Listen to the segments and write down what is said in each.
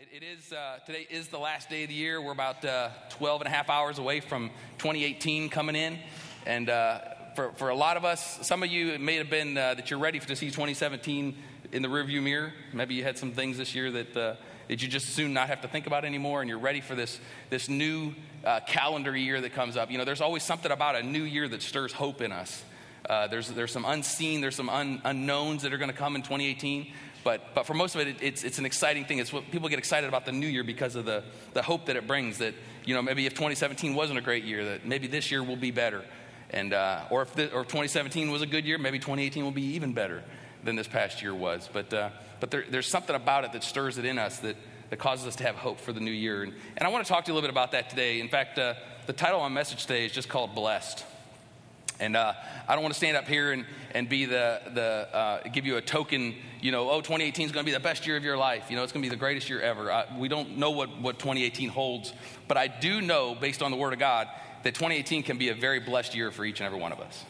it is uh, today is the last day of the year. We're about uh, 12 and a half hours away from 2018 coming in, and uh, for for a lot of us, some of you it may have been uh, that you're ready for, to see 2017 in the rearview mirror. Maybe you had some things this year that uh, that you just soon not have to think about anymore, and you're ready for this this new uh, calendar year that comes up. You know, there's always something about a new year that stirs hope in us. there's there's some unseen, there's some un, unknowns that are going to come in 2018. But, but for most of it, it, it's, it's an exciting thing. It's what people get excited about the new year because of the, the hope that it brings that, you know, maybe if 2017 wasn't a great year, that maybe this year will be better. And, uh, or, if the, or if 2017 was a good year, maybe 2018 will be even better than this past year was. But, uh, but there, there's something about it that stirs it in us that, that causes us to have hope for the new year. And, and I want to talk to you a little bit about that today. In fact, uh, the title of my message today is just called Blessed. And uh, I don't want to stand up here and, and be the, the uh, give you a token, you know, oh, 2018 is going to be the best year of your life. You know, it's going to be the greatest year ever. I, we don't know what, what 2018 holds, but I do know, based on the Word of God, that 2018 can be a very blessed year for each and every one of us.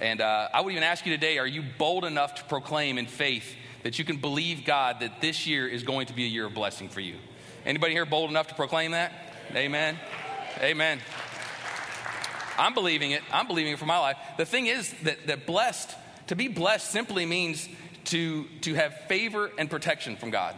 And uh, I would even ask you today are you bold enough to proclaim in faith that you can believe God that this year is going to be a year of blessing for you? Anybody here bold enough to proclaim that? Amen. Amen. I'm believing it. I'm believing it for my life. The thing is that, that blessed, to be blessed simply means to, to have favor and protection from God.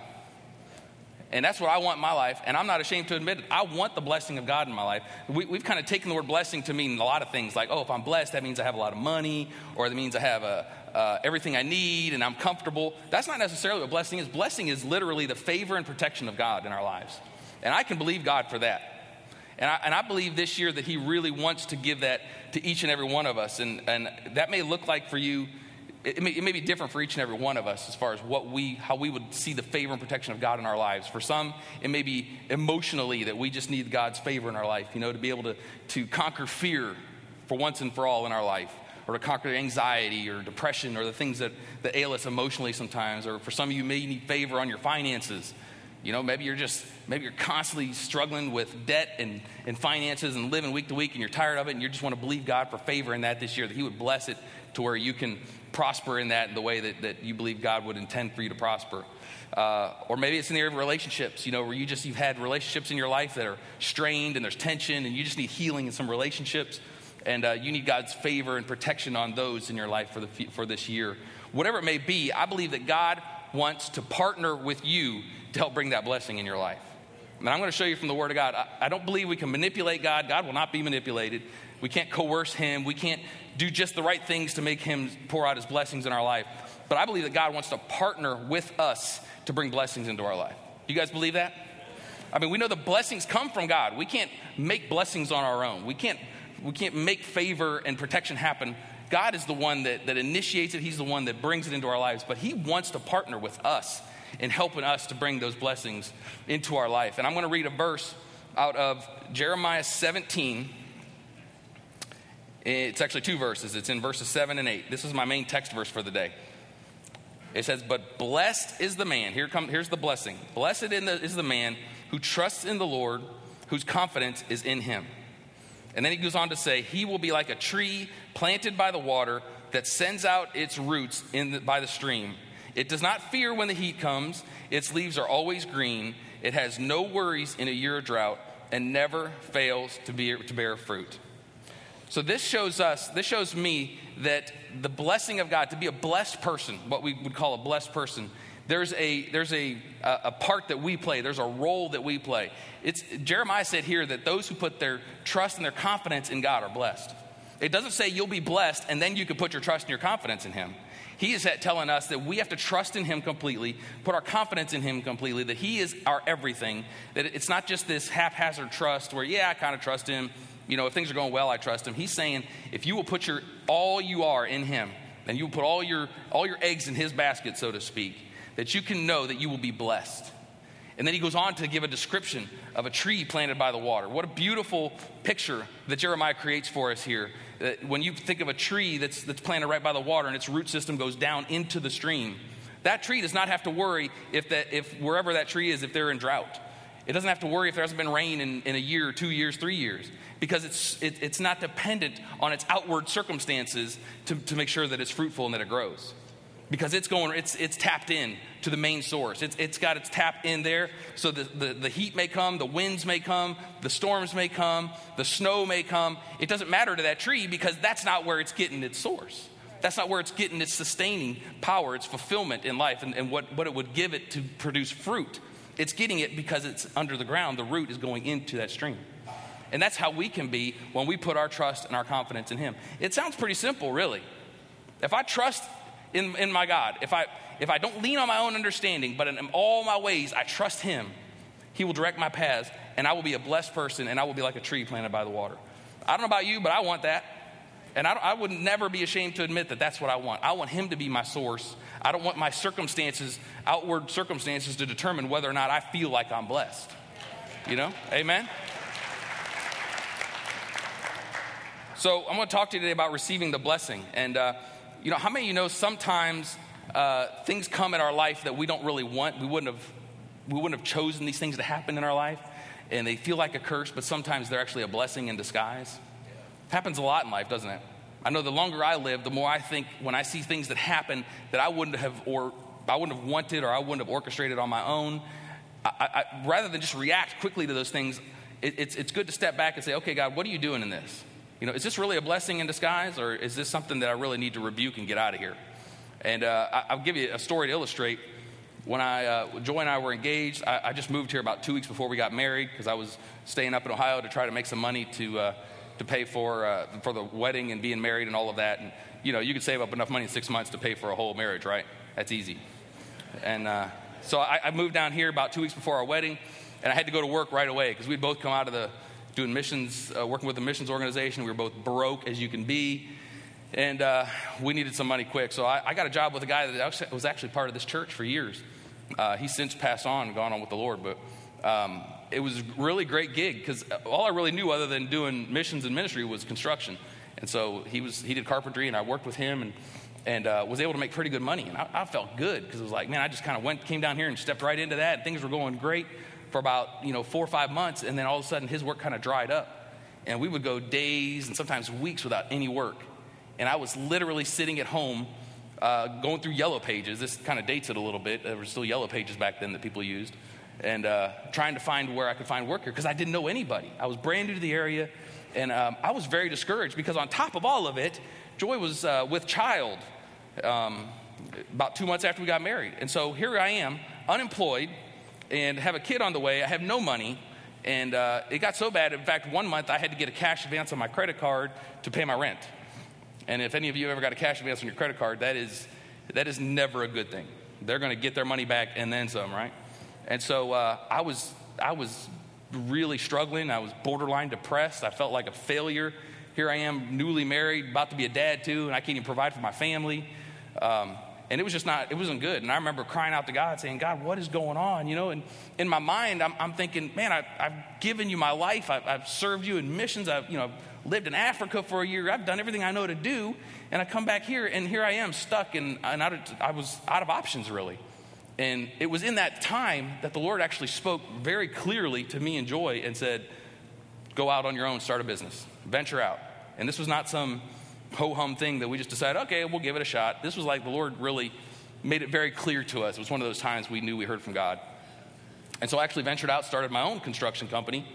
And that's what I want in my life. And I'm not ashamed to admit it. I want the blessing of God in my life. We, have kind of taken the word blessing to mean a lot of things like, oh, if I'm blessed, that means I have a lot of money, or that means I have a, uh, everything I need and I'm comfortable. That's not necessarily what blessing is. Blessing is literally the favor and protection of God in our lives. And I can believe God for that. And I, and I, believe this year that He really wants to give that to each and every one of us. And, and that may look like for you, it may, it may, be different for each and every one of us as far as what we, how we would see the favor and protection of God in our lives. For some, it may be emotionally that we just need God's favor in our life, you know, to be able to, to conquer fear for once and for all in our life. Or to conquer anxiety or depression or the things that, that ail us emotionally sometimes. Or for some of you, may need favor on your finances you know, maybe you're just, maybe you're constantly struggling with debt and, and finances and living week to week and you're tired of it and you just want to believe God for favor in that this year, that He would bless it to where you can prosper in that in the way that, that you believe God would intend for you to prosper. Uh, or maybe it's in the area of relationships, you know, where you just, you've had relationships in your life that are strained and there's tension and you just need healing in some relationships. And uh, you need God's favor and protection on those in your life for, the, for this year. Whatever it may be, I believe that God wants to partner with you to help bring that blessing in your life. And I'm going to show you from the Word of God. I, I don't believe we can manipulate God. God will not be manipulated. We can't coerce Him. We can't do just the right things to make Him pour out His blessings in our life. But I believe that God wants to partner with us to bring blessings into our life. You guys believe that? I mean, we know the blessings come from God. We can't make blessings on our own. We can't, we can't make favor and protection happen. God is the one that, that initiates it, He's the one that brings it into our lives, but He wants to partner with us in helping us to bring those blessings into our life. And I'm going to read a verse out of Jeremiah 17. It's actually two verses. It's in verses 7 and 8. This is my main text verse for the day. It says, But blessed is the man. Here come, here's the blessing. Blessed the, is the man who trusts in the Lord, whose confidence is in him. And then he goes on to say, He will be like a tree planted by the water that sends out its roots in the, by the stream it does not fear when the heat comes. Its leaves are always green. It has no worries in a year of drought and never fails to, be, to bear fruit. So this shows us, this shows me that the blessing of God, to be a blessed person, what we would call a blessed person, there's a there's a a part that we play. There's a role that we play. It's Jeremiah said here that those who put their trust and their confidence in God are blessed. It doesn't say you'll be blessed and then you can put your trust and your confidence in Him. He is telling us that we have to trust in Him completely, put our confidence in Him completely, that He is our everything, that it's not just this haphazard trust where, yeah, I kind of trust Him. You know, if things are going well, I trust Him. He's saying if you will put your all you are in Him, and you will put all your all your eggs in His basket, so to speak, that you can know that you will be blessed. And then he goes on to give a description of a tree planted by the water. What a beautiful picture that Jeremiah creates for us here uh, when you think of a tree that's, that's planted right by the water and its root system goes down into the stream, that tree does not have to worry if, that, if wherever that tree is, if they're in drought. It doesn't have to worry if there hasn't been rain in, in a year, two years, three years, because it's, it, it's not dependent on its outward circumstances to, to make sure that it's fruitful and that it grows. Because it's going, it's, it's tapped in to the main source. It's, it's got its tap in there. So the, the, the heat may come, the winds may come, the storms may come, the snow may come. It doesn't matter to that tree because that's not where it's getting its source. That's not where it's getting its sustaining power, its fulfillment in life, and, and what, what it would give it to produce fruit. It's getting it because it's under the ground. The root is going into that stream. And that's how we can be when we put our trust and our confidence in Him. It sounds pretty simple, really. If I trust in, in my God, if I, if I don't lean on my own understanding, but in all my ways I trust Him, He will direct my paths, and I will be a blessed person, and I will be like a tree planted by the water. I don't know about you, but I want that. And I, I, would never be ashamed to admit that that's what I want. I want Him to be my source. I don't want my circumstances, outward circumstances, to determine whether or not I feel like I'm blessed. You know? Amen? So I'm going to talk to you today about receiving the blessing. And, uh, you know, how many of you know sometimes uh, things come in our life that we don't really want? We wouldn't have, we wouldn't have chosen these things to happen in our life, and they feel like a curse, but sometimes they're actually a blessing in disguise. It happens a lot in life, doesn't it? I know the longer I live, the more I think when I see things that happen that I wouldn't have or I wouldn't have wanted or I wouldn't have orchestrated on my own, I, I, rather than just react quickly to those things, it, it's, it's good to step back and say, okay, God, what are you doing in this? You know, is this really a blessing in disguise, or is this something that I really need to rebuke and get out of here? And uh, I, will give you a story to illustrate. When I, uh, Joy and I were engaged, I, I, just moved here about two weeks before we got married because I was staying up in Ohio to try to make some money to, uh, to pay for, uh, for the wedding and being married and all of that. And, you know, you could save up enough money in six months to pay for a whole marriage, right? That's easy. And uh, so I, I moved down here about two weeks before our wedding, and I had to go to work right away because we'd both come out of the doing missions, uh, working with a missions organization. We were both broke as you can be, and uh, we needed some money quick. So I, I, got a job with a guy that was actually part of this church for years. Uh, he's since passed on and gone on with the Lord, but um, it was a really great gig because all I really knew other than doing missions and ministry was construction. And so he was he did carpentry, and I worked with him and and uh, was able to make pretty good money. And I, I felt good because it was like, man, I just kind of went came down here and stepped right into that. And things were going great for about you know four or five months, and then all of a sudden his work kind of dried up, and we would go days and sometimes weeks without any work, and I was literally sitting at home. Uh, going through yellow pages, this kind of dates it a little bit. There were still yellow pages back then that people used, and uh, trying to find where I could find work here because I didn't know anybody. I was brand new to the area, and um, I was very discouraged because on top of all of it, Joy was uh, with child um, about two months after we got married, and so here I am, unemployed, and have a kid on the way. I have no money. And uh, it got so bad, in fact, one month I had to get a cash advance on my credit card to pay my rent. And if any of you ever got a cash advance on your credit card, that is, that is never a good thing. They're going to get their money back and then some, right? And so uh, I, was, I was really struggling. I was borderline depressed. I felt like a failure. Here I am, newly married, about to be a dad too, and I can't even provide for my family. Um, and it was just not, it wasn't good. And I remember crying out to God saying, God, what is going on? You know, and in my mind, I'm, I'm thinking, man, I, have given you my life. I've, I've, served you in missions. I've, you know, lived in Africa for a year. I've done everything I know to do. And I come back here and here I am stuck and, and I, I was out of options really. And it was in that time that the Lord actually spoke very clearly to me and Joy and said, go out on your own, start a business, venture out. And this was not some ho hum thing that we just decided, okay, we'll give it a shot. This was like the Lord really made it very clear to us. It was one of those times we knew we heard from God. And so I actually ventured out, started my own construction company.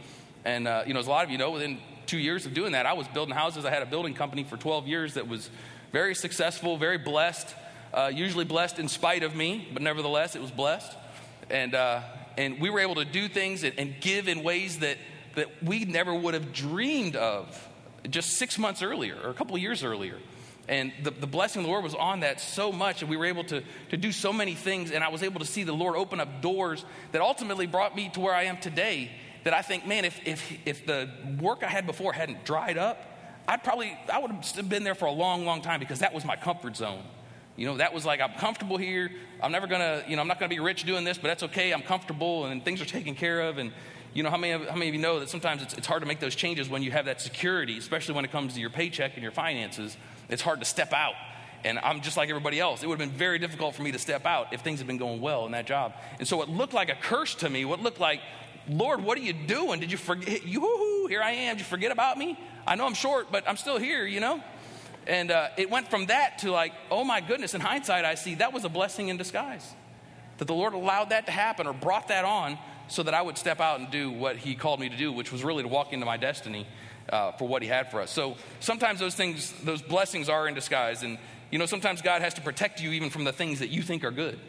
And, uh, you know, as a lot of you know, within two years of doing that, I was building houses. I had a building company for 12 years that was very successful, very blessed, uh, usually blessed in spite of me, but nevertheless, it was blessed. And, uh, and we were able to do things and, and give in ways that, that we never would have dreamed of just six months earlier or a couple years earlier. And the, the blessing of the Lord was on that so much, and we were able to, to do so many things. And I was able to see the Lord open up doors that ultimately brought me to where I am today. That I think, man, if, if, if the work I had before hadn't dried up, I'd probably, I would have been there for a long, long time because that was my comfort zone. You know, that was like, I'm comfortable here. I'm never gonna, you know, I'm not gonna be rich doing this, but that's okay. I'm comfortable and things are taken care of. And you know, how many, of, how many of you know that sometimes it's, it's hard to make those changes when you have that security, especially when it comes to your paycheck and your finances? It's hard to step out. And I'm just like everybody else. It would have been very difficult for me to step out if things had been going well in that job. And so it looked like a curse to me. What looked like, Lord, what are you doing? Did you forget? You, here I am. Did you forget about me? I know I'm short, but I'm still here, you know? And uh, it went from that to like, oh my goodness, in hindsight, I see that was a blessing in disguise. That the Lord allowed that to happen or brought that on so that I would step out and do what He called me to do, which was really to walk into my destiny uh, for what He had for us. So sometimes those things, those blessings are in disguise. And, you know, sometimes God has to protect you even from the things that you think are good.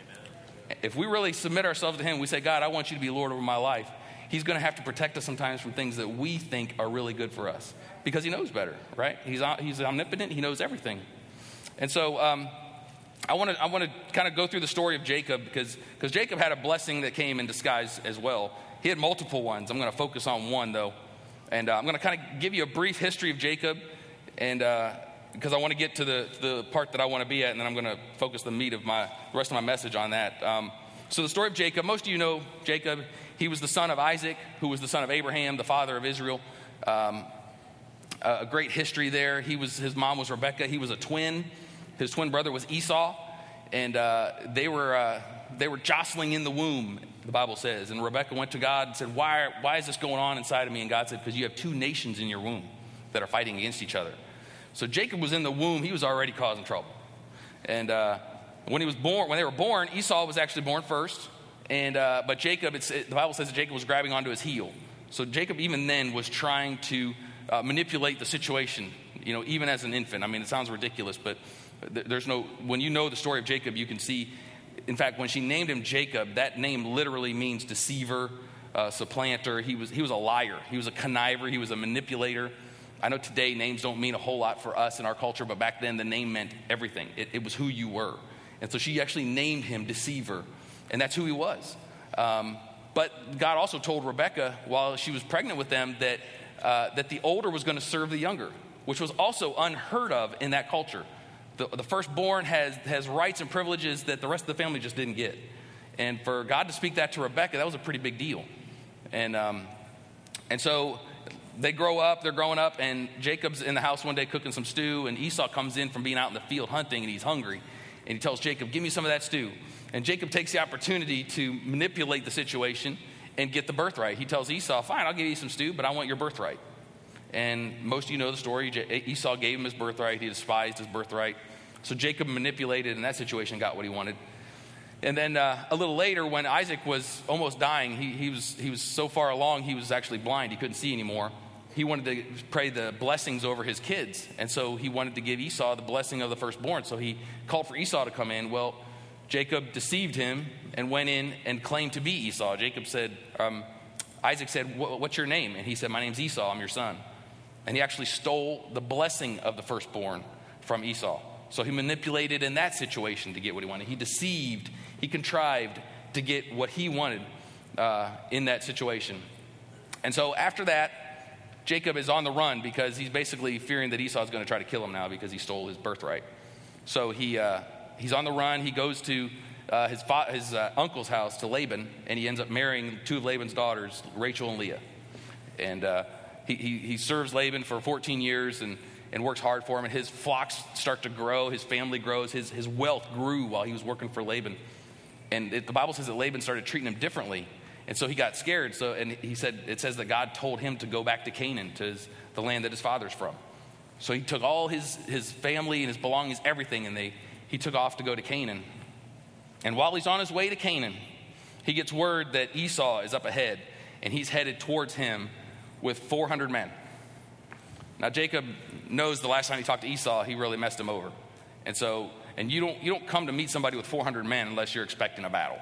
Amen. If we really submit ourselves to Him, we say, God, I want you to be Lord over my life. He's going to have to protect us sometimes from things that we think are really good for us because He knows better, right? He's, he's omnipotent, He knows everything. And so, um, I want to I want to kind of go through the story of Jacob because because Jacob had a blessing that came in disguise as well. He had multiple ones. I'm going to focus on one though, and uh, I'm going to kind of give you a brief history of Jacob, and because uh, I want to get to the the part that I want to be at, and then I'm going to focus the meat of my the rest of my message on that. Um, so the story of Jacob. Most of you know Jacob. He was the son of Isaac, who was the son of Abraham, the father of Israel. Um, a great history there. He was his mom was Rebecca. He was a twin. His twin brother was Esau, and uh, they, were, uh, they were jostling in the womb, the Bible says. And Rebecca went to God and said, Why, why is this going on inside of me? And God said, Because you have two nations in your womb that are fighting against each other. So Jacob was in the womb, he was already causing trouble. And uh, when he was born, when they were born, Esau was actually born first. And, uh, but Jacob, it, the Bible says that Jacob was grabbing onto his heel. So Jacob, even then, was trying to uh, manipulate the situation, you know, even as an infant. I mean, it sounds ridiculous, but there's no, when you know the story of Jacob, you can see, in fact, when she named him Jacob, that name literally means deceiver, uh, supplanter. He was, he was a liar, he was a conniver, he was a manipulator. I know today names don't mean a whole lot for us in our culture, but back then the name meant everything. It, it was who you were. And so she actually named him deceiver, and that's who he was. Um, but God also told Rebecca while she was pregnant with them that, uh, that the older was going to serve the younger, which was also unheard of in that culture the, the firstborn has, has rights and privileges that the rest of the family just didn't get. And for God to speak that to Rebecca, that was a pretty big deal. And, um, and so they grow up, they're growing up, and Jacob's in the house one day cooking some stew, and Esau comes in from being out in the field hunting, and he's hungry. And he tells Jacob, Give me some of that stew. And Jacob takes the opportunity to manipulate the situation and get the birthright. He tells Esau, Fine, I'll give you some stew, but I want your birthright. And most of you know the story. Esau gave him his birthright, he despised his birthright. So Jacob manipulated in that situation, and got what he wanted. And then uh, a little later, when Isaac was almost dying, he, he, was, he was so far along, he was actually blind. He couldn't see anymore. He wanted to pray the blessings over his kids. And so he wanted to give Esau the blessing of the firstborn. So he called for Esau to come in. Well, Jacob deceived him and went in and claimed to be Esau. Jacob said, um, Isaac said, What's your name? And he said, My name's Esau. I'm your son. And he actually stole the blessing of the firstborn from Esau. So he manipulated in that situation to get what he wanted. He deceived, he contrived to get what he wanted uh, in that situation. And so after that, Jacob is on the run because he's basically fearing that Esau is going to try to kill him now because he stole his birthright. So he, uh, he's on the run. He goes to uh, his, fa- his uh, uncle's house to Laban, and he ends up marrying two of Laban's daughters, Rachel and Leah. And uh, he, he, he serves Laban for 14 years, and and works hard for him. And his flocks start to grow, his family grows, his, his wealth grew while he was working for Laban. And it, the Bible says that Laban started treating him differently. And so he got scared. So, and he said, it says that God told him to go back to Canaan, to his, the land that his father's from. So he took all his, his family and his belongings, everything, and they, he took off to go to Canaan. And while he's on his way to Canaan, he gets word that Esau is up ahead, and he's headed towards him with 400 men. Now, Jacob knows the last time he talked to Esau, he really messed him over. And so, and you don't, you don't come to meet somebody with 400 men unless you're expecting a battle.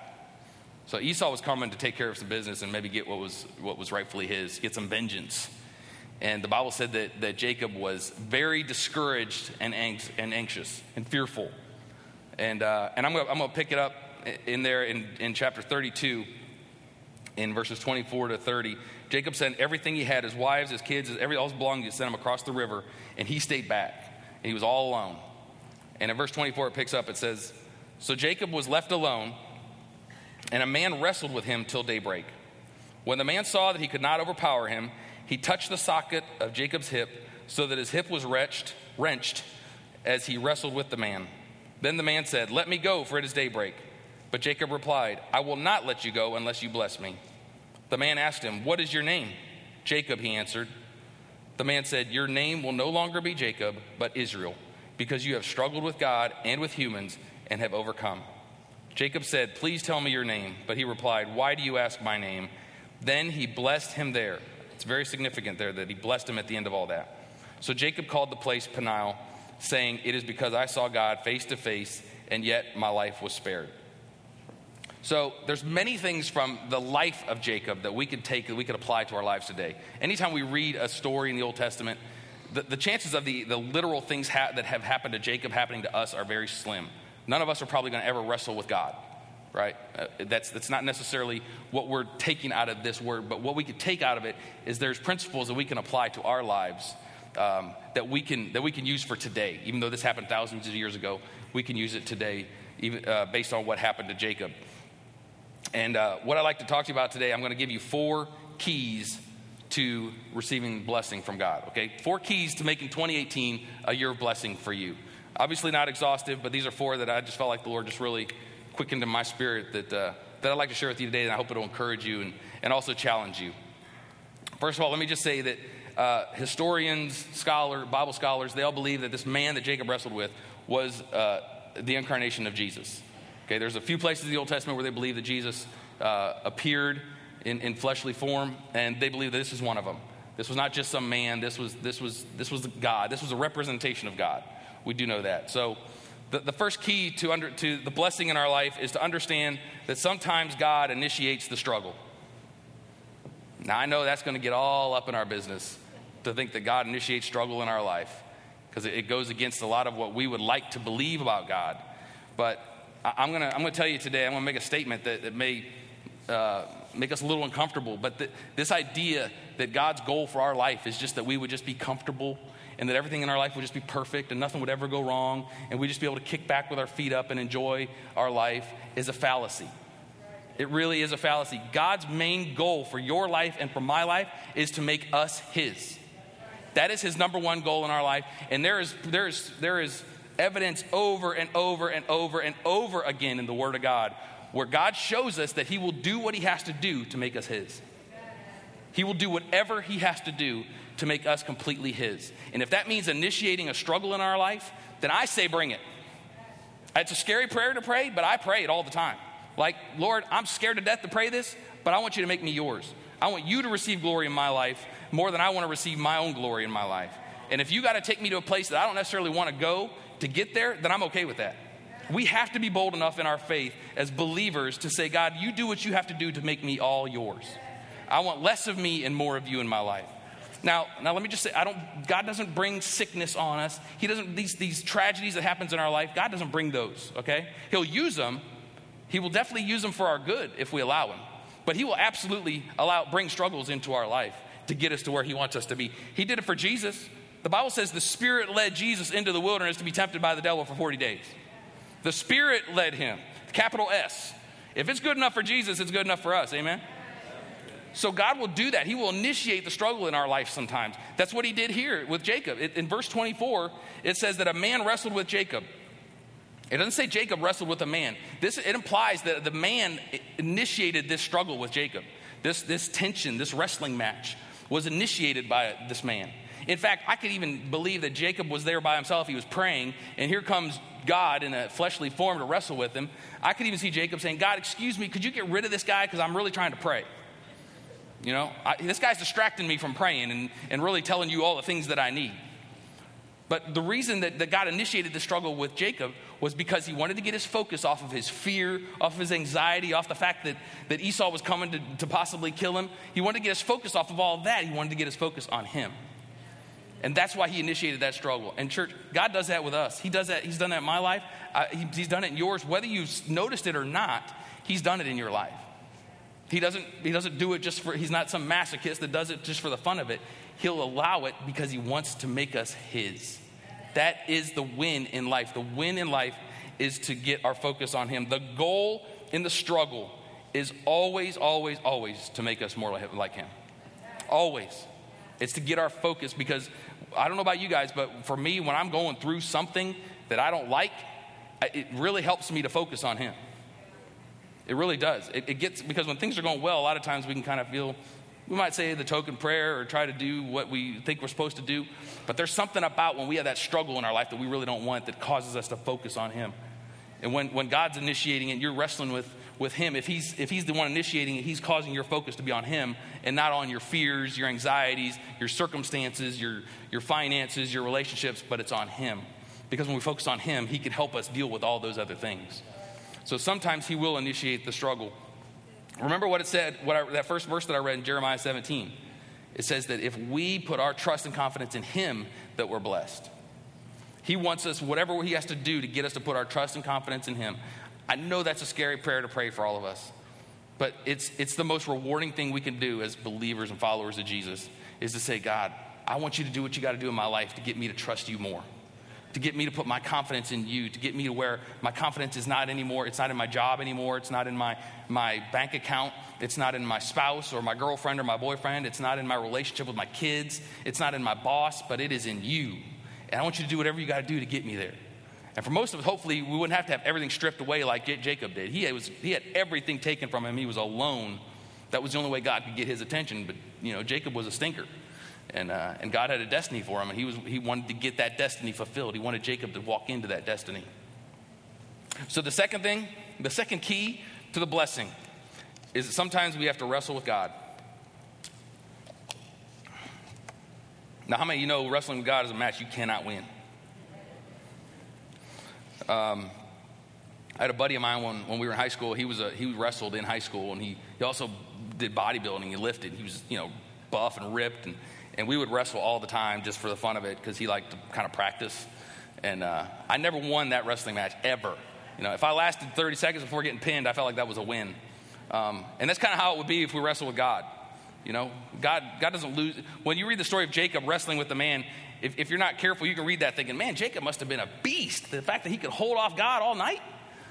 So Esau was coming to take care of some business and maybe get what was, what was rightfully his, get some vengeance. And the Bible said that, that Jacob was very discouraged and, ang- and anxious and fearful. And, uh, and I'm going to pick it up in there in, in chapter 32, in verses 24 to 30. Jacob sent everything he had his wives, his kids, his, every, all his belongings, sent him across the river, and he stayed back. And he was all alone. And in verse 24, it picks up, it says, So Jacob was left alone, and a man wrestled with him till daybreak. When the man saw that he could not overpower him, he touched the socket of Jacob's hip, so that his hip was wrenched, wrenched as he wrestled with the man. Then the man said, Let me go, for it is daybreak. But Jacob replied, I will not let you go unless you bless me. The man asked him, What is your name? Jacob, he answered. the man said, Your name will no longer be Jacob, but Israel, because you have struggled with God and with humans and have overcome. Jacob said, Please tell me your name. But he replied, Why do you ask my name? Then he blessed him there. It's very significant there that he blessed him at the end of all that. So Jacob called the place Peniel, saying, It is because I saw God face to face, and yet my life was spared. So there's many things from the life of Jacob that we could take that we could apply to our lives today. Anytime we read a story in the Old Testament, the, the chances of the, the literal things ha- that have happened to Jacob happening to us are very slim. None of us are probably going to ever wrestle with God, right? Uh, that's, that's not necessarily what we're taking out of this word, but what we could take out of it is there's principles that we can apply to our lives um, that, we can, that we can use for today. Even though this happened thousands of years ago, we can use it today even, uh, based on what happened to Jacob. And uh, what I'd like to talk to you about today, I'm going to give you four keys to receiving blessing from God. Okay? Four keys to making 2018 a year of blessing for you. Obviously, not exhaustive, but these are four that I just felt like the Lord just really quickened in my spirit that, uh, that I'd like to share with you today, and I hope it'll encourage you and, and also challenge you. First of all, let me just say that uh, historians, scholar, Bible scholars, they all believe that this man that Jacob wrestled with was uh, the incarnation of Jesus. Okay, there's a few places in the Old Testament where they believe that Jesus uh, appeared in, in fleshly form, and they believe that this is one of them. This was not just some man. This was this was this was God. This was a representation of God. We do know that. So, the, the first key to under to the blessing in our life is to understand that sometimes God initiates the struggle. Now I know that's going to get all up in our business to think that God initiates struggle in our life because it, it goes against a lot of what we would like to believe about God. But I'm going to I'm gonna tell you today, I'm going to make a statement that, that may uh, make us a little uncomfortable, but this idea that God's goal for our life is just that we would just be comfortable and that everything in our life would just be perfect and nothing would ever go wrong and we'd just be able to kick back with our feet up and enjoy our life is a fallacy. It really is a fallacy. God's main goal for your life and for my life is to make us His. That is His number one goal in our life. And there is, there is, there is evidence over and over and over and over again in the Word of God where God shows us that He will do what He has to do to make us His. He will do whatever He has to do to make us completely His. And if that means initiating a struggle in our life, then I say bring it. It's a scary prayer to pray, but I pray it all the time. Like, Lord, I'm scared to death to pray this, but I want you to make me yours. I want you to receive glory in my life more than I want to receive my own glory in my life. And if you got to take me to a place that I don't necessarily want to go to get there, then I'm okay with that. We have to be bold enough in our faith as believers to say, God, you do what you have to do to make me all yours. I want less of me and more of you in my life. Now, now let me just say, I don't, God doesn't bring sickness on us. He doesn't, these, these tragedies that happens in our life, God doesn't bring those, okay? He'll use them. He will definitely use them for our good if we allow him. But he will absolutely allow, bring struggles into our life to get us to where he wants us to be. He did it for Jesus. The Bible says the Spirit led Jesus into the wilderness to be tempted by the devil for 40 days. The Spirit led him, capital S. If it's good enough for Jesus, it's good enough for us. Amen? So God will do that. He will initiate the struggle in our life sometimes. That's what he did here with Jacob. In verse 24, it says that a man wrestled with Jacob. It doesn't say Jacob wrestled with a man. This it implies that the man initiated this struggle with Jacob. This, this tension, this wrestling match was initiated by this man. In fact, I could even believe that Jacob was there by himself. He was praying, and here comes God in a fleshly form to wrestle with him. I could even see Jacob saying, God, excuse me, could you get rid of this guy? Because I'm really trying to pray. You know, I, this guy's distracting me from praying and, and really telling you all the things that I need. But the reason that, that God initiated the struggle with Jacob was because he wanted to get his focus off of his fear, off of his anxiety, off the fact that, that Esau was coming to, to possibly kill him. He wanted to get his focus off of all that. He wanted to get his focus on him. And that's why he initiated that struggle. And church, God does that with us. He does that. He's done that in my life. Uh, he, he's done it in yours. Whether you've noticed it or not, he's done it in your life. He doesn't, he doesn't do it just for, he's not some masochist that does it just for the fun of it. He'll allow it because he wants to make us his. That is the win in life. The win in life is to get our focus on him. The goal in the struggle is always, always, always to make us more like him. Always. It's to get our focus because I don't know about you guys, but for me, when I'm going through something that I don't like, it really helps me to focus on him. It really does. It, it, gets because when things are going well, a lot of times we can kind of feel We might say the token prayer or try to do what we think we're supposed to do, but there's something about when we have that struggle in our life that we really don't want that causes us to focus on Him. And when, when God's initiating it, you're wrestling with, with Him. If he's, if he's the one initiating it, He's causing your focus to be on Him and not on your fears, your anxieties, your circumstances, your, your finances, your relationships, but it's on Him. Because when we focus on Him, He can help us deal with all those other things. So sometimes He will initiate the struggle. Remember what it said, what I, that first verse that I read in Jeremiah 17. It says that if we put our trust and confidence in Him, that we're blessed. He wants us, whatever He has to do to get us to put our trust and confidence in Him. I know that's a scary prayer to pray for all of us, but it's, it's the most rewarding thing we can do as believers and followers of Jesus is to say, God, I want you to do what you got to do in my life to get me to trust you more to get me to put my confidence in you, to get me to where my confidence is not anymore, it's not in my job anymore, it's not in my, my bank account, it's not in my spouse or my girlfriend or my boyfriend, it's not in my relationship with my kids, it's not in my boss, but it is in you. And I want you to do whatever you got to do to get me there. And for most of us, hopefully, we wouldn't have to have everything stripped away like Jacob did. He, was, he had everything taken from him. He was alone. That was the only way God could get his attention. But, you know, Jacob was a stinker. And, uh, and God had a destiny for him, and he, was, he wanted to get that destiny fulfilled. He wanted Jacob to walk into that destiny. So, the second thing, the second key to the blessing is that sometimes we have to wrestle with God. Now, how many of you know wrestling with God is a match you cannot win? Um, I had a buddy of mine when, when we were in high school. He was a, he wrestled in high school, and he, he also did bodybuilding. He lifted. He was you know buff and ripped, and and we would wrestle all the time just for the fun of it because he liked to kind of practice. And uh, I never won that wrestling match ever. You know, if I lasted 30 seconds before getting pinned, I felt like that was a win. Um, and that's kind of how it would be if we wrestle with God. You know, God, God doesn't lose. When you read the story of Jacob wrestling with the man, if, if you're not careful, you can read that thinking, man, Jacob must have been a beast. The fact that he could hold off God all night,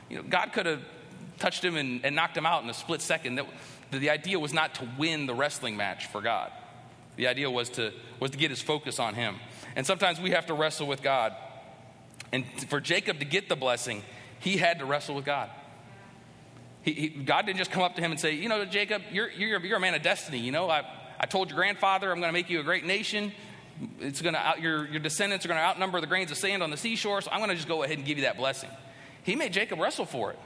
you know, God could have touched him and, and knocked him out in a split second. That, the idea was not to win the wrestling match for God. The idea was to, was to get his focus on him. And sometimes we have to wrestle with God. And for Jacob to get the blessing, he had to wrestle with God. He, he, God didn't just come up to him and say, You know, Jacob, you're, you're, you're a man of destiny. You know, I, I told your grandfather I'm going to make you a great nation. It's going to out, your, your descendants are going to outnumber the grains of sand on the seashore, so I'm going to just go ahead and give you that blessing. He made Jacob wrestle for it.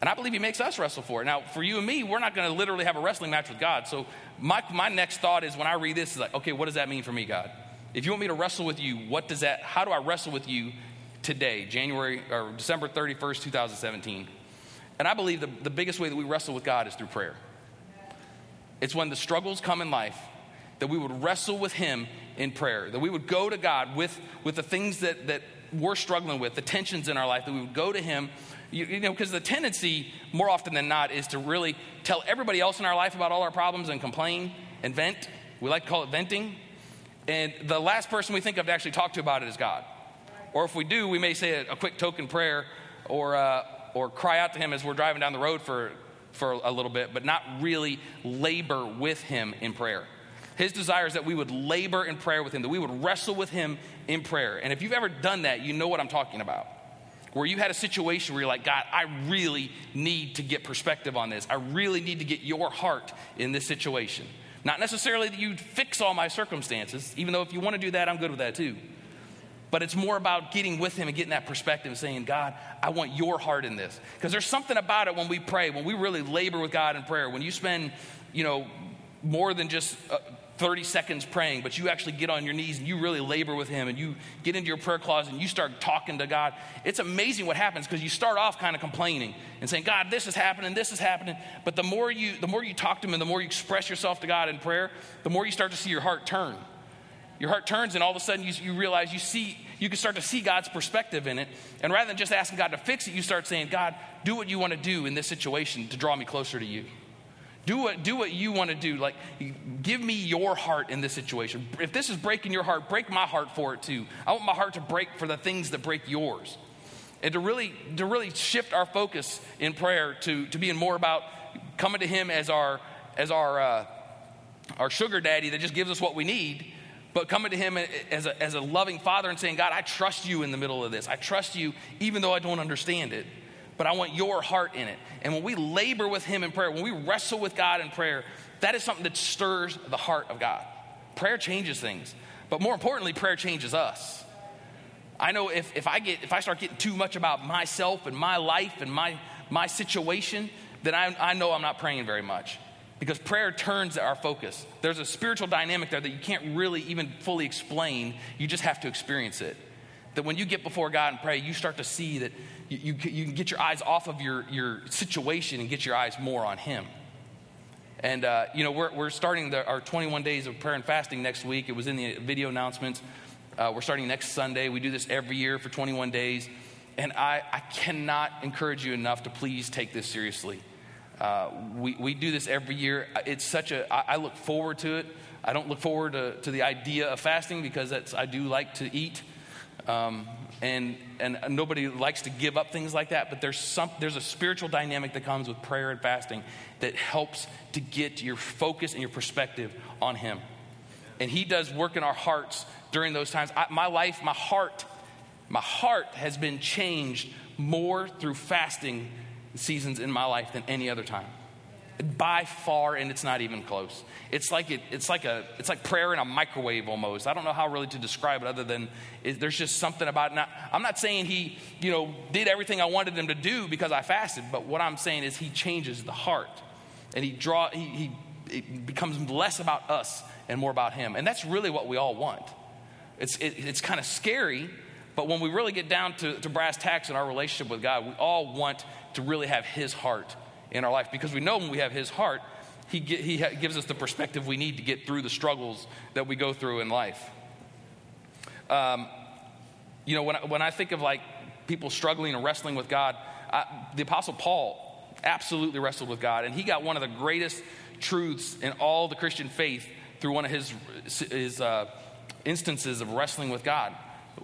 And I believe he makes us wrestle for it. Now, for you and me, we're not going to literally have a wrestling match with God. So my, my next thought is when I read this is like, okay, what does that mean for me, God? If you want me to wrestle with you, what does that, how do I wrestle with you today, January or December 31st, 2017? And I believe the, the biggest way that we wrestle with God is through prayer. It's when the struggles come in life that we would wrestle with Him in prayer, that we would go to God with, with the things that, that we're struggling with, the tensions in our life, that we would go to Him you, you know, because the tendency, more often than not, is to really tell everybody else in our life about all our problems and complain and vent. We like to call it venting. And the last person we think of to actually talk to about it is God. Or if we do, we may say a, a quick token prayer or, uh, or cry out to Him as we're driving down the road for, for a little bit, but not really labor with Him in prayer. His desire is that we would labor in prayer with Him, that we would wrestle with Him in prayer. And if you've ever done that, you know what I'm talking about where you had a situation where you're like, God, I really need to get perspective on this. I really need to get your heart in this situation. Not necessarily that you fix all my circumstances, even though if you want to do that, I'm good with that too. But it's more about getting with Him and getting that perspective and saying, God, I want your heart in this. Because there's something about it when we pray, when we really labor with God in prayer, when you spend, you know, more than just uh, 30 seconds praying, but you actually get on your knees and you really labor with Him and you get into your prayer closet and you start talking to God, it's amazing what happens because you start off kind of complaining and saying, God, this is happening, this is happening. But the more you the more you talk to Him and the more you express yourself to God in prayer, the more you start to see your heart turn. Your heart turns, and all of a sudden you, you realize you see you can start to see God's perspective in it. And rather than just asking God to fix it, you start saying, God, do what you want to do in this situation to draw me closer to you. Do what, do what you want to do. Like, give me your heart in this situation. If this is breaking your heart, break my heart for it too. I want my heart to break for the things that break yours. And to really, to really shift our focus in prayer to, to being more about coming to Him as our, as our, uh, our sugar daddy that just gives us what we need, but coming to Him as a, as a loving Father and saying, God, I trust you in the middle of this. I trust you even though I don't understand it but I want your heart in it. And when we labor with Him in prayer, when we wrestle with God in prayer, that is something that stirs the heart of God. Prayer changes things, but more importantly, prayer changes us. I know if, if I get if I start getting too much about myself and my life and my my situation, then I, I know I'm not praying very much. Because prayer turns our focus. There's a spiritual dynamic there that you can't really even fully explain. You just have to experience it. That when you get before God and pray, you start to see that you, you, you can get your eyes off of your, your situation and get your eyes more on Him. And, uh, you know, we're, we're starting the, our 21 days of prayer and fasting next week. It was in the video announcements. Uh, we're starting next Sunday. We do this every year for 21 days. And I, I cannot encourage you enough to please take this seriously. Uh, we, we do this every year. It's such a, I, I look forward to it. I don't look forward to, to the idea of fasting because that's, I do like to eat. Um, and, and nobody likes to give up things like that, but there's, some, there's a spiritual dynamic that comes with prayer and fasting that helps to get your focus and your perspective on Him. And He does work in our hearts during those times. I, my life, my heart, my heart has been changed more through fasting seasons in my life than any other time by far and it's not even close. It's like it, it's like a it's like prayer in a microwave almost. I don't know how really to describe it other than it, there's just something about now, i'm not saying he you know did everything i wanted him to do because i fasted but what i'm saying is he changes the heart. And he draw he, he it becomes less about us and more about him. And that's really what we all want. It's it, it's kind of scary but when we really get down to, to brass tacks in our relationship with god we all want to really have His heart in our life because we know when we have His heart, He, he gives us the perspective we need to get through the struggles that we go through in life. Um, you know, when I, when I think of like people struggling and wrestling with God, I, the Apostle Paul absolutely wrestled with God, and he got one of the greatest truths in all the Christian faith through one of his, his uh, instances of wrestling with God.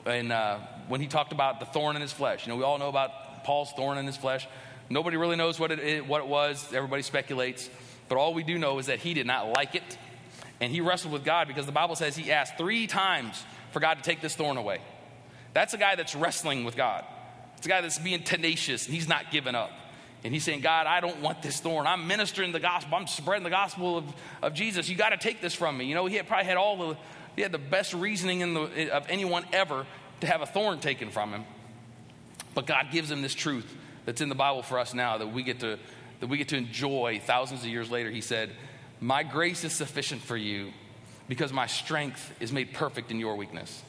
And uh, when he talked about the thorn in his flesh, you know, we all know about Paul's thorn in his flesh. Nobody really knows what it, what it was. Everybody speculates. But all we do know is that he did not like it. And he wrestled with God because the Bible says he asked three times for God to take this thorn away. That's a guy that's wrestling with God. It's a guy that's being tenacious and he's not giving up. And he's saying, God, I don't want this thorn. I'm ministering the gospel. I'm spreading the gospel of, of Jesus. You got to take this from me. You know, he had probably had all the, he had the best reasoning in the, of anyone ever to have a thorn taken from him. But God gives him this truth that's in the Bible for us now that we get to, that we get to enjoy thousands of years later. He said, My grace is sufficient for you because my strength is made perfect in your weakness.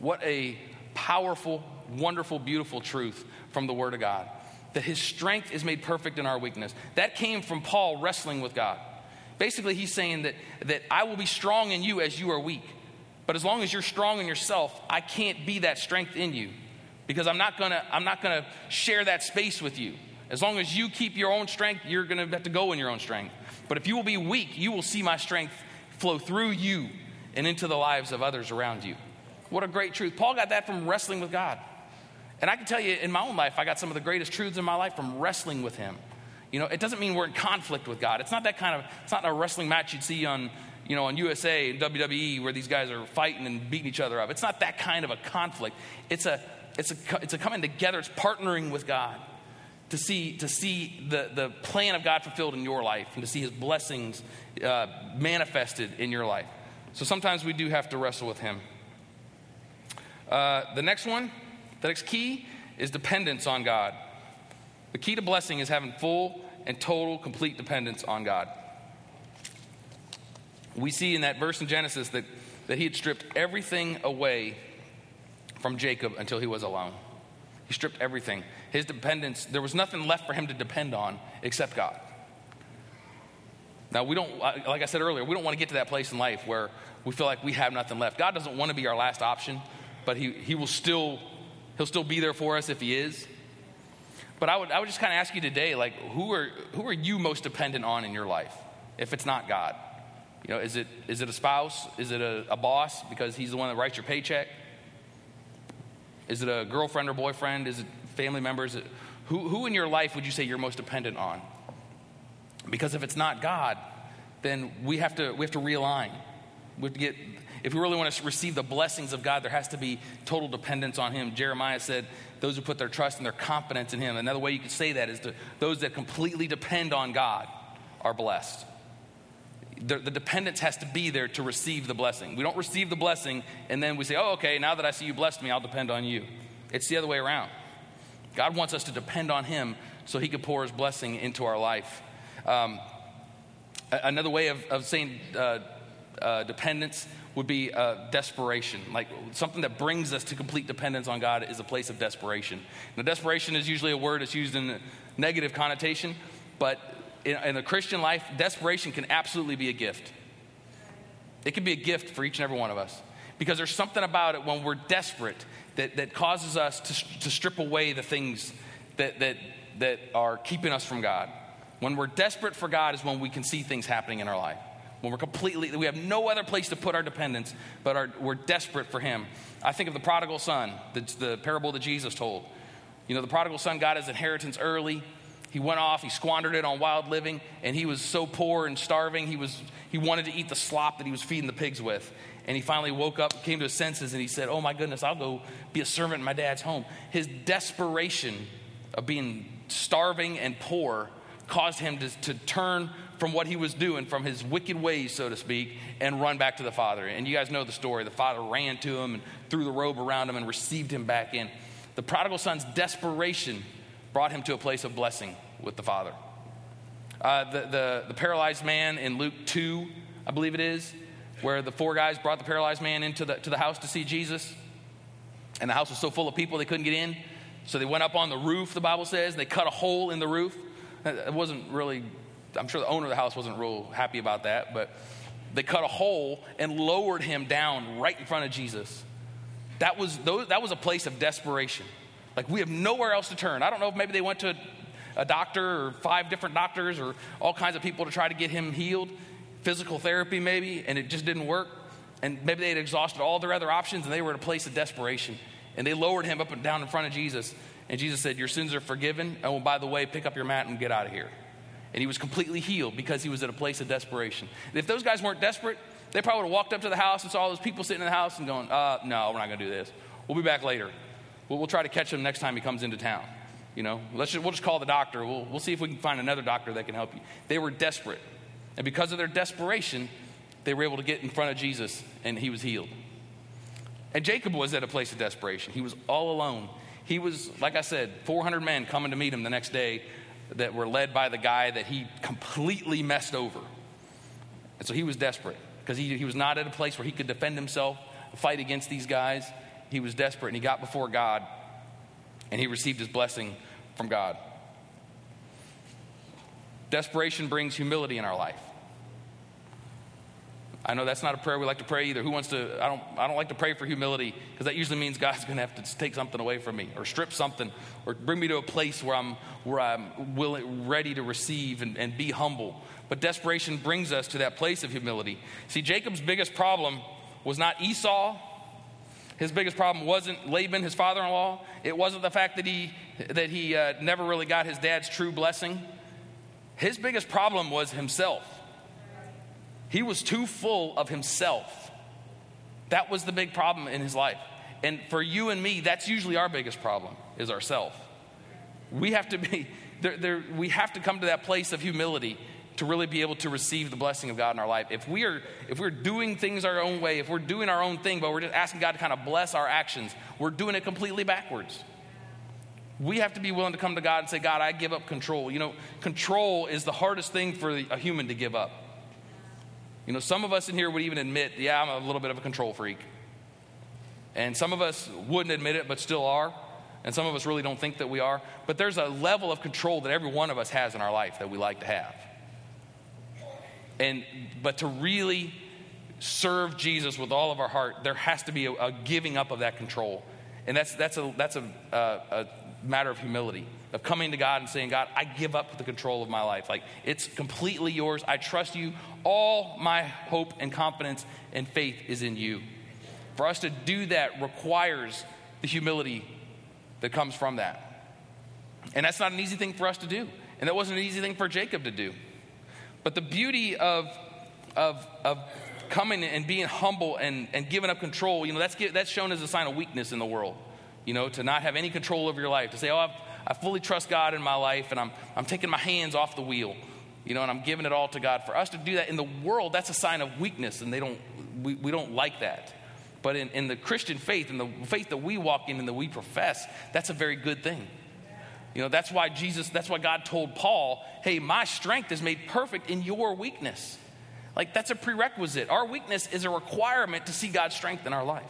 What a powerful, wonderful, beautiful truth from the Word of God. That his strength is made perfect in our weakness. That came from Paul wrestling with God. Basically, he's saying that, that I will be strong in you as you are weak. But as long as you're strong in yourself, I can't be that strength in you because I'm not gonna I'm not gonna share that space with you. As long as you keep your own strength, you're gonna have to go in your own strength. But if you will be weak, you will see my strength flow through you and into the lives of others around you. What a great truth. Paul got that from wrestling with God. And I can tell you in my own life, I got some of the greatest truths in my life from wrestling with Him. You know, it doesn't mean we're in conflict with God. It's not that kind of, it's not a wrestling match you'd see on, you know, on USA and WWE where these guys are fighting and beating each other up. It's not that kind of a conflict. It's a, it's a, it's a coming together, it's partnering with God to see, to see the, the plan of God fulfilled in your life and to see his blessings uh, manifested in your life. So sometimes we do have to wrestle with him. Uh, the next one, the next key is dependence on God. The key to blessing is having full and total, complete dependence on God. We see in that verse in Genesis that, that he had stripped everything away from Jacob until he was alone. He stripped everything. His dependence, there was nothing left for him to depend on except God. Now, we don't, like I said earlier, we don't want to get to that place in life where we feel like we have nothing left. God doesn't want to be our last option, but He, he will still, He'll still be there for us if He is. But I would, I would just kind of ask you today, like, who are, who are you most dependent on in your life if it's not God? You know, is it, is it a spouse? Is it a, a boss because he's the one that writes your paycheck? Is it a girlfriend or boyfriend? Is it family members? Who, who in your life would you say you're most dependent on? Because if it's not God, then we have to, we have to realign. We have to get, If we really want to receive the blessings of God, there has to be total dependence on Him. Jeremiah said, Those who put their trust and their confidence in Him. Another way you could say that is to, those that completely depend on God are blessed. The, the dependence has to be there to receive the blessing. We don't receive the blessing and then we say, Oh, okay, now that I see you blessed me, I'll depend on you. It's the other way around. God wants us to depend on Him so He can pour His blessing into our life. Um, another way of, of saying uh, uh, dependence would be uh, desperation. Like something that brings us to complete dependence on God is a place of desperation. Now, desperation is usually a word that's used in a negative connotation, but in, in the Christian life, desperation can absolutely be a gift. It can be a gift for each and every one of us because there's something about it when we're desperate that, that causes us to, to strip away the things that, that, that are keeping us from God. When we're desperate for God is when we can see things happening in our life. When we're completely, we have no other place to put our dependence, but our, we're desperate for Him. I think of the prodigal son, the, the parable that Jesus told. You know, the prodigal son got his inheritance early. He went off, he squandered it on wild living, and he was so poor and starving, he, was, he wanted to eat the slop that he was feeding the pigs with. And he finally woke up, came to his senses, and he said, Oh my goodness, I'll go be a servant in my dad's home. His desperation of being starving and poor caused him to, to turn from what he was doing, from his wicked ways, so to speak, and run back to the father. And you guys know the story. The father ran to him and threw the robe around him and received him back in. The prodigal son's desperation brought him to a place of blessing with the father. Uh, the, the, the paralyzed man in Luke 2, I believe it is, where the four guys brought the paralyzed man into the, to the house to see Jesus. And the house was so full of people they couldn't get in. So they went up on the roof, the Bible says. They cut a hole in the roof. It wasn't really, I'm sure the owner of the house wasn't real happy about that, but they cut a hole and lowered him down right in front of Jesus. That was, that was a place of desperation. Like we have nowhere else to turn. I don't know if maybe they went to a doctor or five different doctors or all kinds of people to try to get him healed, physical therapy maybe, and it just didn't work. And maybe they had exhausted all their other options and they were in a place of desperation. And they lowered him up and down in front of Jesus. And Jesus said, Your sins are forgiven. And Oh, by the way, pick up your mat and get out of here. And he was completely healed because he was at a place of desperation. And if those guys weren't desperate, they probably would have walked up to the house and saw all those people sitting in the house and going, uh, No, we're not going to do this. We'll be back later. We'll, we'll, try to catch him next time he comes into town. You know, let's just, we'll just call the doctor. We'll, we'll see if we can find another doctor that can help you. They were desperate. And because of their desperation, they were able to get in front of Jesus and he was healed. And Jacob was at a place of desperation. He was all alone. He was, like I said, 400 men coming to meet him the next day that were led by the guy that he completely messed over. And so he was desperate because he, he was not at a place where he could defend himself, fight against these guys. He was desperate and he got before God and he received his blessing from God. Desperation brings humility in our life. I know that's not a prayer we like to pray either. Who wants to? I don't. I don't like to pray for humility because that usually means God's going to have to take something away from me, or strip something, or bring me to a place where I'm where I'm willing, ready to receive and, and be humble. But desperation brings us to that place of humility. See, Jacob's biggest problem was not Esau. His biggest problem wasn't Laban, his father-in-law. It wasn't the fact that he that he uh, never really got his dad's true blessing. His biggest problem was himself. He was too full of himself. That was the big problem in his life. And for you and me, that's usually our biggest problem is ourself. We have to be there, there, we have to come to that place of humility to really be able to receive the blessing of God in our life. If we are if we're doing things our own way, if we're doing our own thing, but we're just asking God to kind of bless our actions, we're doing it completely backwards. We have to be willing to come to God and say, God, I give up control. You know, control is the hardest thing for a human to give up. You know, some of us in here would even admit, yeah, I'm a little bit of a control freak. And some of us wouldn't admit it, but still are. And some of us really don't think that we are. But there's a level of control that every one of us has in our life that we like to have. And, but to really serve Jesus with all of our heart, there has to be a, a giving up of that control. And that's, that's, a, that's a, a, a matter of humility of coming to God and saying, God, I give up the control of my life. Like, it's completely yours. I trust you. All my hope and confidence and faith is in you. For us to do that requires the humility that comes from that. And that's not an easy thing for us to do. And that wasn't an easy thing for Jacob to do. But the beauty of, of, of coming and being humble and, and giving up control, you know, that's, that's shown as a sign of weakness in the world. You know, to not have any control over your life, to say, oh, I've, I fully trust God in my life and I'm, I'm taking my hands off the wheel, you know, and I'm giving it all to God. For us to do that in the world, that's a sign of weakness, and they don't, we, we don't like that. But in, in the Christian faith, in the faith that we walk in and that we profess, that's a very good thing. You know, that's why Jesus, that's why God told Paul, hey, my strength is made perfect in your weakness. Like, that's a prerequisite. Our weakness is a requirement to see God's strength in our life.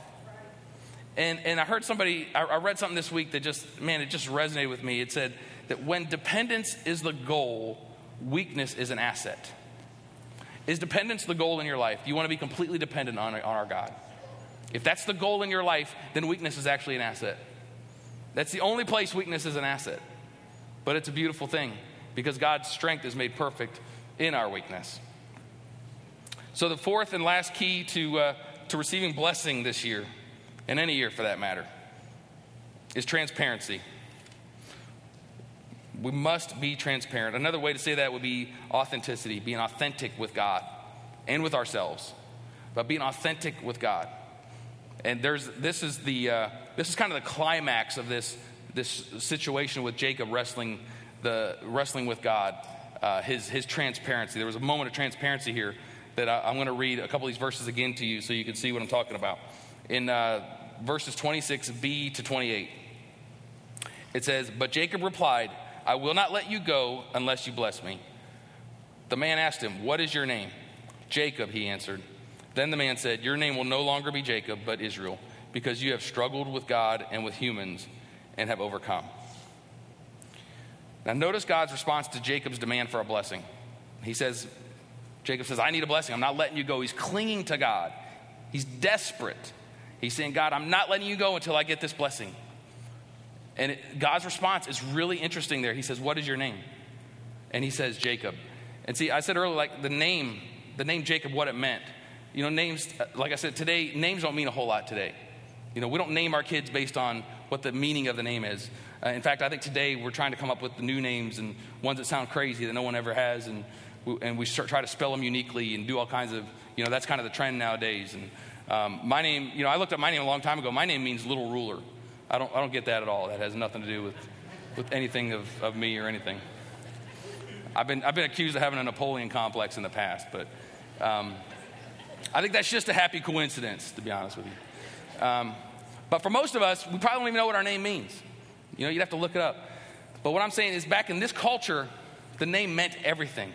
And, and I heard somebody, I, I read something this week that just, man, it just resonated with me. It said that when dependence is the goal, weakness is an asset. Is dependence the goal in your life? Do you want to be completely dependent on, on our God? If that's the goal in your life, then weakness is actually an asset. That's the only place weakness is an asset. But it's a beautiful thing because God's strength is made perfect in our weakness. So, the fourth and last key to, uh, to receiving blessing this year, and any year for that matter, is transparency. We must be transparent. Another way to say that would be authenticity, being authentic with God and with ourselves, but being authentic with God. And there's, this, is the, uh, this is kind of the climax of this, this situation with Jacob wrestling, the, wrestling with God, uh, his, his transparency. There was a moment of transparency here that I, am going to read a couple of these verses again to you so you can see what I'm talking about. In uh, verses 26b to 28, it says, But Jacob replied, I will not let you go unless you bless me. The man asked him, What is your name? Jacob, he answered. Then the man said, Your name will no longer be Jacob, but Israel, because you have struggled with God and with humans and have overcome. Now, notice God's response to Jacob's demand for a blessing. He says, Jacob says, I need a blessing. I'm not letting you go. He's clinging to God, he's desperate. He's saying, God, I'm not letting you go until I get this blessing. And it, God's response is really interesting there. He says, What is your name? And he says, Jacob. And see, I said earlier, like the name, the name Jacob, what it meant. You know, names, like I said, today, names don't mean a whole lot today. You know, we don't name our kids based on what the meaning of the name is. Uh, in fact, I think today we're trying to come up with the new names and ones that sound crazy that no one ever has, and we, and we start, try to spell them uniquely and do all kinds of, you know, that's kind of the trend nowadays. And um, my name, you know, I looked up my name a long time ago. My name means little ruler. I don't, I don't get that at all. That has nothing to do with, with anything of, of me or anything. I've been, I've been accused of having a Napoleon complex in the past, but um, I think that's just a happy coincidence, to be honest with you. Um, but for most of us, we probably don't even know what our name means. You know, you'd have to look it up. But what I'm saying is, back in this culture, the name meant everything.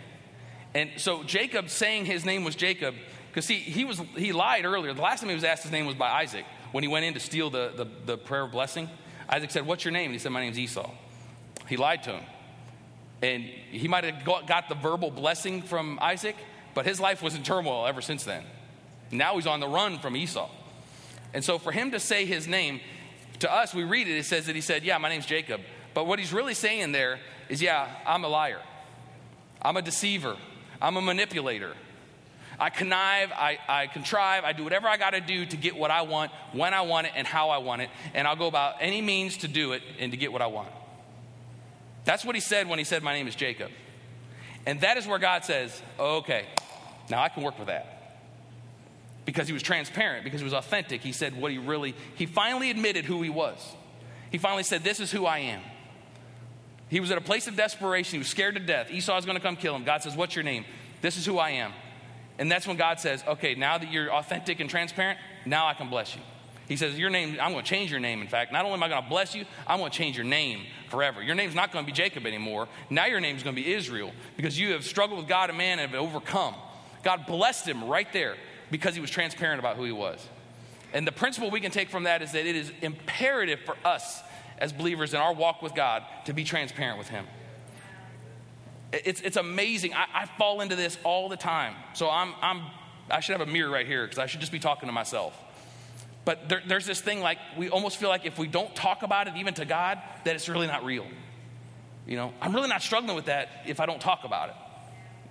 And so Jacob saying his name was Jacob, because see, he, was, he lied earlier. The last time he was asked his name was by Isaac when he went in to steal the, the, the prayer of blessing. Isaac said, What's your name? And he said, My name's Esau. He lied to him. And he might have got the verbal blessing from Isaac, but his life was in turmoil ever since then. Now he's on the run from Esau. And so for him to say his name, to us, we read it, it says that he said, Yeah, my name's Jacob. But what he's really saying there is, Yeah, I'm a liar. I'm a deceiver. I'm a manipulator. I connive, I, I contrive, I do whatever I got to do to get what I want, when I want it, and how I want it. And I'll go about any means to do it and to get what I want. That's what he said when he said, My name is Jacob. And that is where God says, Okay, now I can work with that because he was transparent, because he was authentic. He said what he really, he finally admitted who he was. He finally said, This is who I am. He was at a place of desperation. He was scared to death. Esau is going to come kill him. God says, What's your name? This is who I am. And that's when God says, Okay, now that you're authentic and transparent, now I can bless you. He says, Your name, I'm going to change your name. In fact, not only am I going to bless you, I'm going to change your name forever. Your name's not going to be Jacob anymore. Now your name's going to be Israel because you have struggled with God and man and have overcome. God blessed him right there because he was transparent about who he was. And the principle we can take from that is that it is imperative for us as believers in our walk with God to be transparent with him. It's, it's amazing. I, I fall into this all the time. So I'm, I'm, I should have a mirror right here because I should just be talking to myself. But there, there's this thing like we almost feel like if we don't talk about it even to God, that it's really not real. You know, I'm really not struggling with that if I don't talk about it.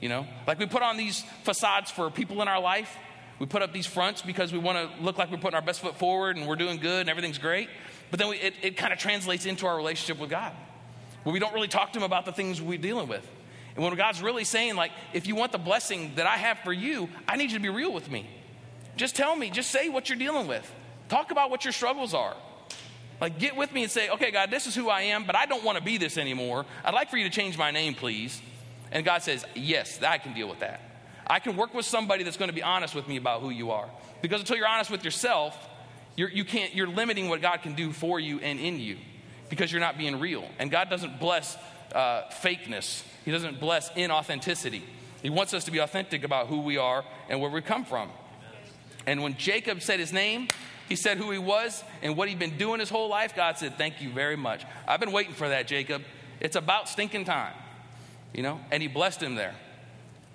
You know, like we put on these facades for people in our life, we put up these fronts because we want to look like we're putting our best foot forward and we're doing good and everything's great. But then we, it, it kind of translates into our relationship with God, where we don't really talk to Him about the things we're dealing with. And when God's really saying, like, if you want the blessing that I have for you, I need you to be real with me. just tell me, just say what you're dealing with. Talk about what your struggles are. Like, get with me and say, okay, God, this is who I am, but I don't want to be this anymore. I'd like for you to change my name, please. And God says, yes, I can deal with that. I can work with somebody that's going to be honest with me about who you are. Because until you're honest with yourself, you're, you can't, you're limiting what God can do for you and in you because you're not being real. And God doesn't bless uh, fakeness, He doesn't bless inauthenticity. He wants us to be authentic about who we are and where we come from. And when Jacob said his name, he said who he was and what he'd been doing his whole life. God said, Thank you very much. I've been waiting for that, Jacob. It's about stinking time, you know? And he blessed him there.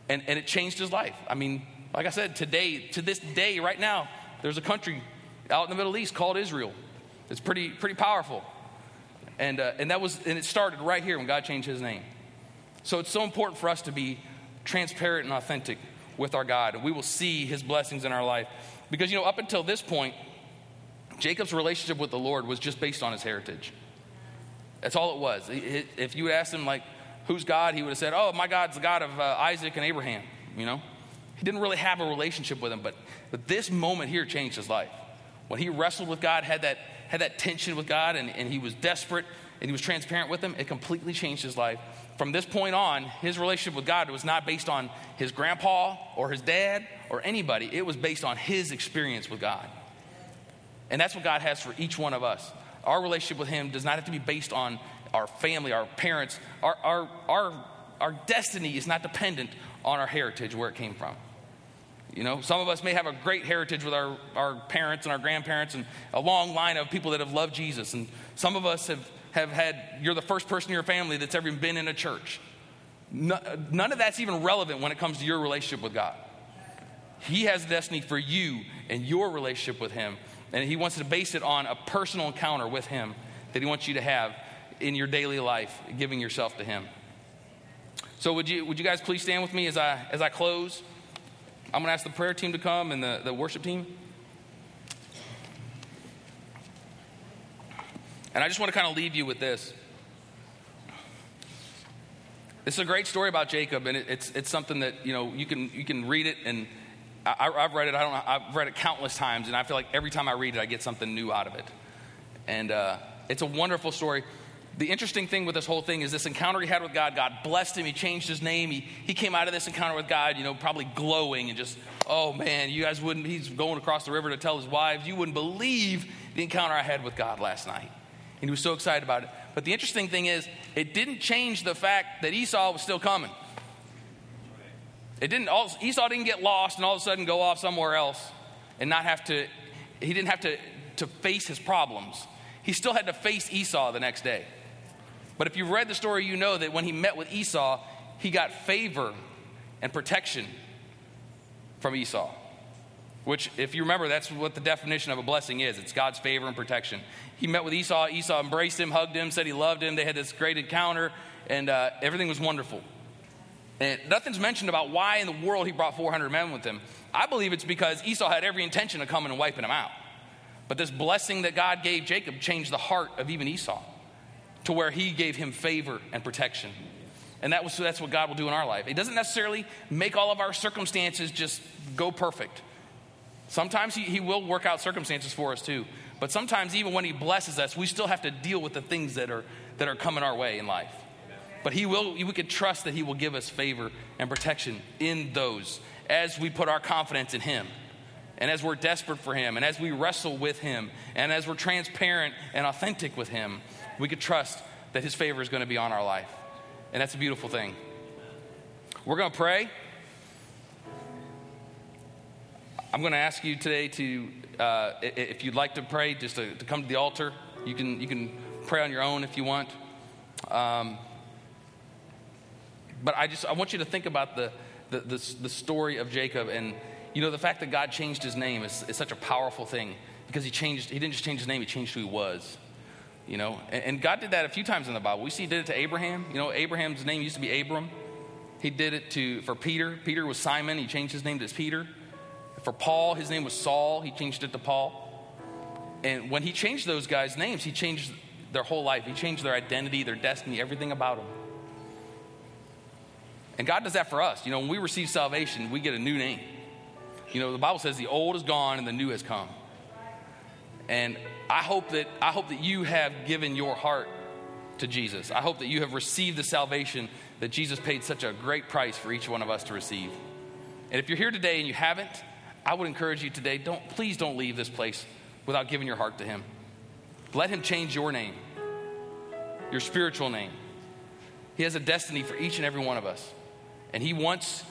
And, and it changed his life. I mean, like I said, today, to this day, right now, there's a country out in the Middle East called Israel. It's pretty, pretty powerful. And, uh, and that was, and it started right here when God changed his name. So it's so important for us to be transparent and authentic with our God. And we will see his blessings in our life. Because, you know, up until this point, Jacob's relationship with the Lord was just based on his heritage. That's all it was. If you asked him, like, who's God, he would have said, oh, my God's the God of uh, Isaac and Abraham, you know? He didn't really have a relationship with him, but, but this moment here changed his life. When he wrestled with God, had that, had that tension with God, and, and he was desperate and he was transparent with him, it completely changed his life. From this point on, his relationship with God was not based on his grandpa or his dad or anybody, it was based on his experience with God. And that's what God has for each one of us. Our relationship with him does not have to be based on our family, our parents. Our, our, our, our destiny is not dependent on our heritage, where it came from. You know, some of us may have a great heritage with our, our parents and our grandparents and a long line of people that have loved Jesus. And some of us have, have had, you're the first person in your family that's ever been in a church. None of that's even relevant when it comes to your relationship with God. He has destiny for you and your relationship with Him. And He wants to base it on a personal encounter with Him that He wants you to have in your daily life, giving yourself to Him. So, would you, would you guys please stand with me as I, as I close? I'm going to ask the prayer team to come and the, the worship team. And I just want to kind of leave you with this. This is a great story about Jacob, and it, it's, it's something that, you know, you can, you can read it, and I, have read it, I don't know, I've read it countless times, and I feel like every time I read it, I get something new out of it. And uh, it's a wonderful story. The interesting thing with this whole thing is this encounter he had with God, God blessed him, he changed his name, he, he came out of this encounter with God, you know, probably glowing and just, oh man, you guys wouldn't, he's going across the river to tell his wives, you wouldn't believe the encounter I had with God last night. And he was so excited about it. But the interesting thing is, it didn't change the fact that Esau was still coming. It didn't, all, Esau didn't get lost and all of a sudden go off somewhere else and not have to, he didn't have to, to face his problems. He still had to face Esau the next day. But if you've read the story, you know that when he met with Esau, he got favor and protection from Esau. Which, if you remember, that's what the definition of a blessing is it's God's favor and protection. He met with Esau. Esau embraced him, hugged him, said he loved him. They had this great encounter, and uh, everything was wonderful. And nothing's mentioned about why in the world he brought 400 men with him. I believe it's because Esau had every intention of coming and wiping him out. But this blessing that God gave Jacob changed the heart of even Esau to where he gave him favor and protection. And that was, that's what God will do in our life. He doesn't necessarily make all of our circumstances just go perfect. Sometimes he, he will work out circumstances for us too. But sometimes, even when he blesses us, we still have to deal with the things that are, that are coming our way in life. But he will, we can trust that he will give us favor and protection in those as we put our confidence in him. And as we're desperate for him, and as we wrestle with him, and as we're transparent and authentic with him, we can trust that his favor is going to be on our life. And that's a beautiful thing. We're going to pray. I'm going to ask you today to, uh, if you'd like to pray, just to, to, come to the altar. You can, you can pray on your own if you want. Um, but I just I want you to think about the, the, the, the, story of Jacob and you know the fact that God changed his name is, is such a powerful thing because he changed he didn't just change his name he changed who he was you know? And, and God did that a few times in the Bible. We see he did it to Abraham. You know Abraham's name used to be Abram. He did it to for Peter. Peter was Simon. He changed his name to Peter. For Paul his name was Saul. He changed it to Paul. And when he changed those guys names he changed their whole life. He changed their identity their destiny everything about them. And God does that for us. You know, when we receive salvation, we get a new name. You know, the Bible says the old is gone and the new has come. And I hope that I hope that you have given your heart to Jesus. I hope that you have received the salvation that Jesus paid such a great price for each one of us to receive. And if you're here today and you haven't, I would encourage you today, don't please don't leave this place without giving your heart to him. Let him change your name, your spiritual name. He has a destiny for each and every one of us. And he wants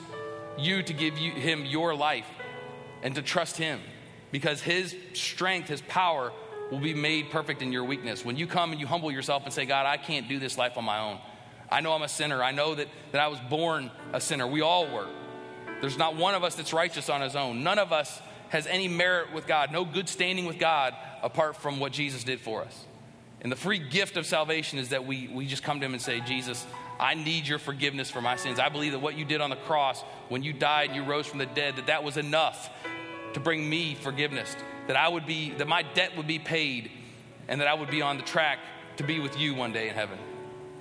you to give you, him your life and to trust him because his strength, his power will be made perfect in your weakness. When you come and you humble yourself and say, God, I can't do this life on my own. I know I'm a sinner. I know that, that I was born a sinner. We all were. There's not one of us that's righteous on his own. None of us has any merit with God, no good standing with God apart from what Jesus did for us. And the free gift of salvation is that we, we just come to him and say, Jesus, I need your forgiveness for my sins. I believe that what you did on the cross, when you died and you rose from the dead, that that was enough to bring me forgiveness, that I would be, that my debt would be paid, and that I would be on the track to be with you one day in heaven.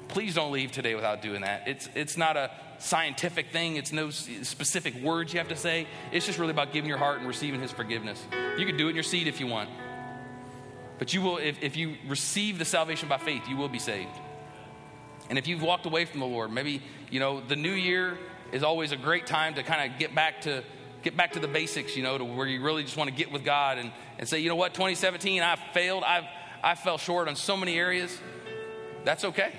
Please don't leave today without doing that. It's, it's not a scientific thing, it's no specific words you have to say. It's just really about giving your heart and receiving His forgiveness. You can do it in your seat if you want. But you will, if, if you receive the salvation by faith, you will be saved. And if you've walked away from the Lord, maybe, you know, the new year is always a great time to kind of get back to get back to the basics, you know, to where you really just want to get with God and, and say, you know what, 2017, I failed. I've, I fell short on so many areas. That's okay.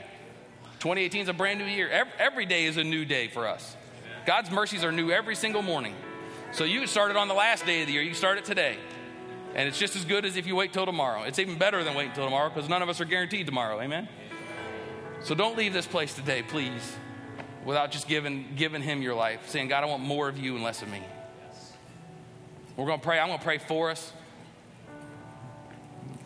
2018 is a brand new year. Every, every day is a new day for us. God's mercies are new every single morning. So you started on the last day of the year. You start it today. And it's just as good as if you wait till tomorrow. It's even better than waiting till tomorrow because none of us are guaranteed tomorrow. Amen? So don't leave this place today, please, without just giving, giving Him your life, saying, God, I want more of you and less of me. We're going to pray. I'm going to pray for us.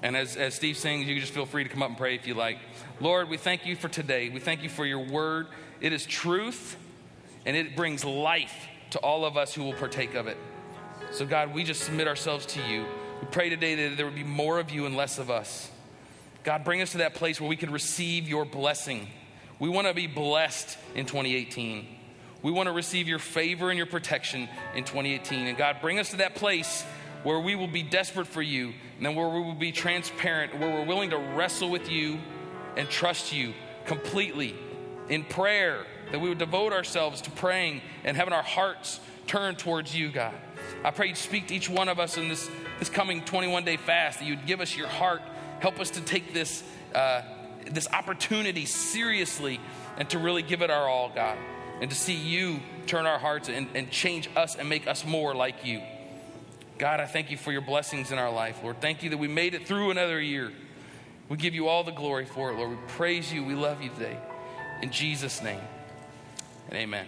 And as, as Steve sings, you just feel free to come up and pray if you like. Lord, we thank you for today. We thank you for your word. It is truth and it brings life to all of us who will partake of it. So, God, we just submit ourselves to you. We pray today that there would be more of you and less of us. God, bring us to that place where we can receive your blessing. We want to be blessed in 2018. We want to receive your favor and your protection in 2018. And God, bring us to that place where we will be desperate for you, and then where we will be transparent, where we're willing to wrestle with you and trust you completely in prayer, that we would devote ourselves to praying and having our hearts turned towards you, God. I pray you'd speak to each one of us in this, this coming 21 day fast, that you'd give us your heart, help us to take this, uh, this opportunity seriously and to really give it our all, God and to see you turn our hearts and, and change us and make us more like you. God, I thank you for your blessings in our life, Lord. Thank you that we made it through another year. We give you all the glory for it, Lord. We praise you. We love you today. In Jesus' name, and amen.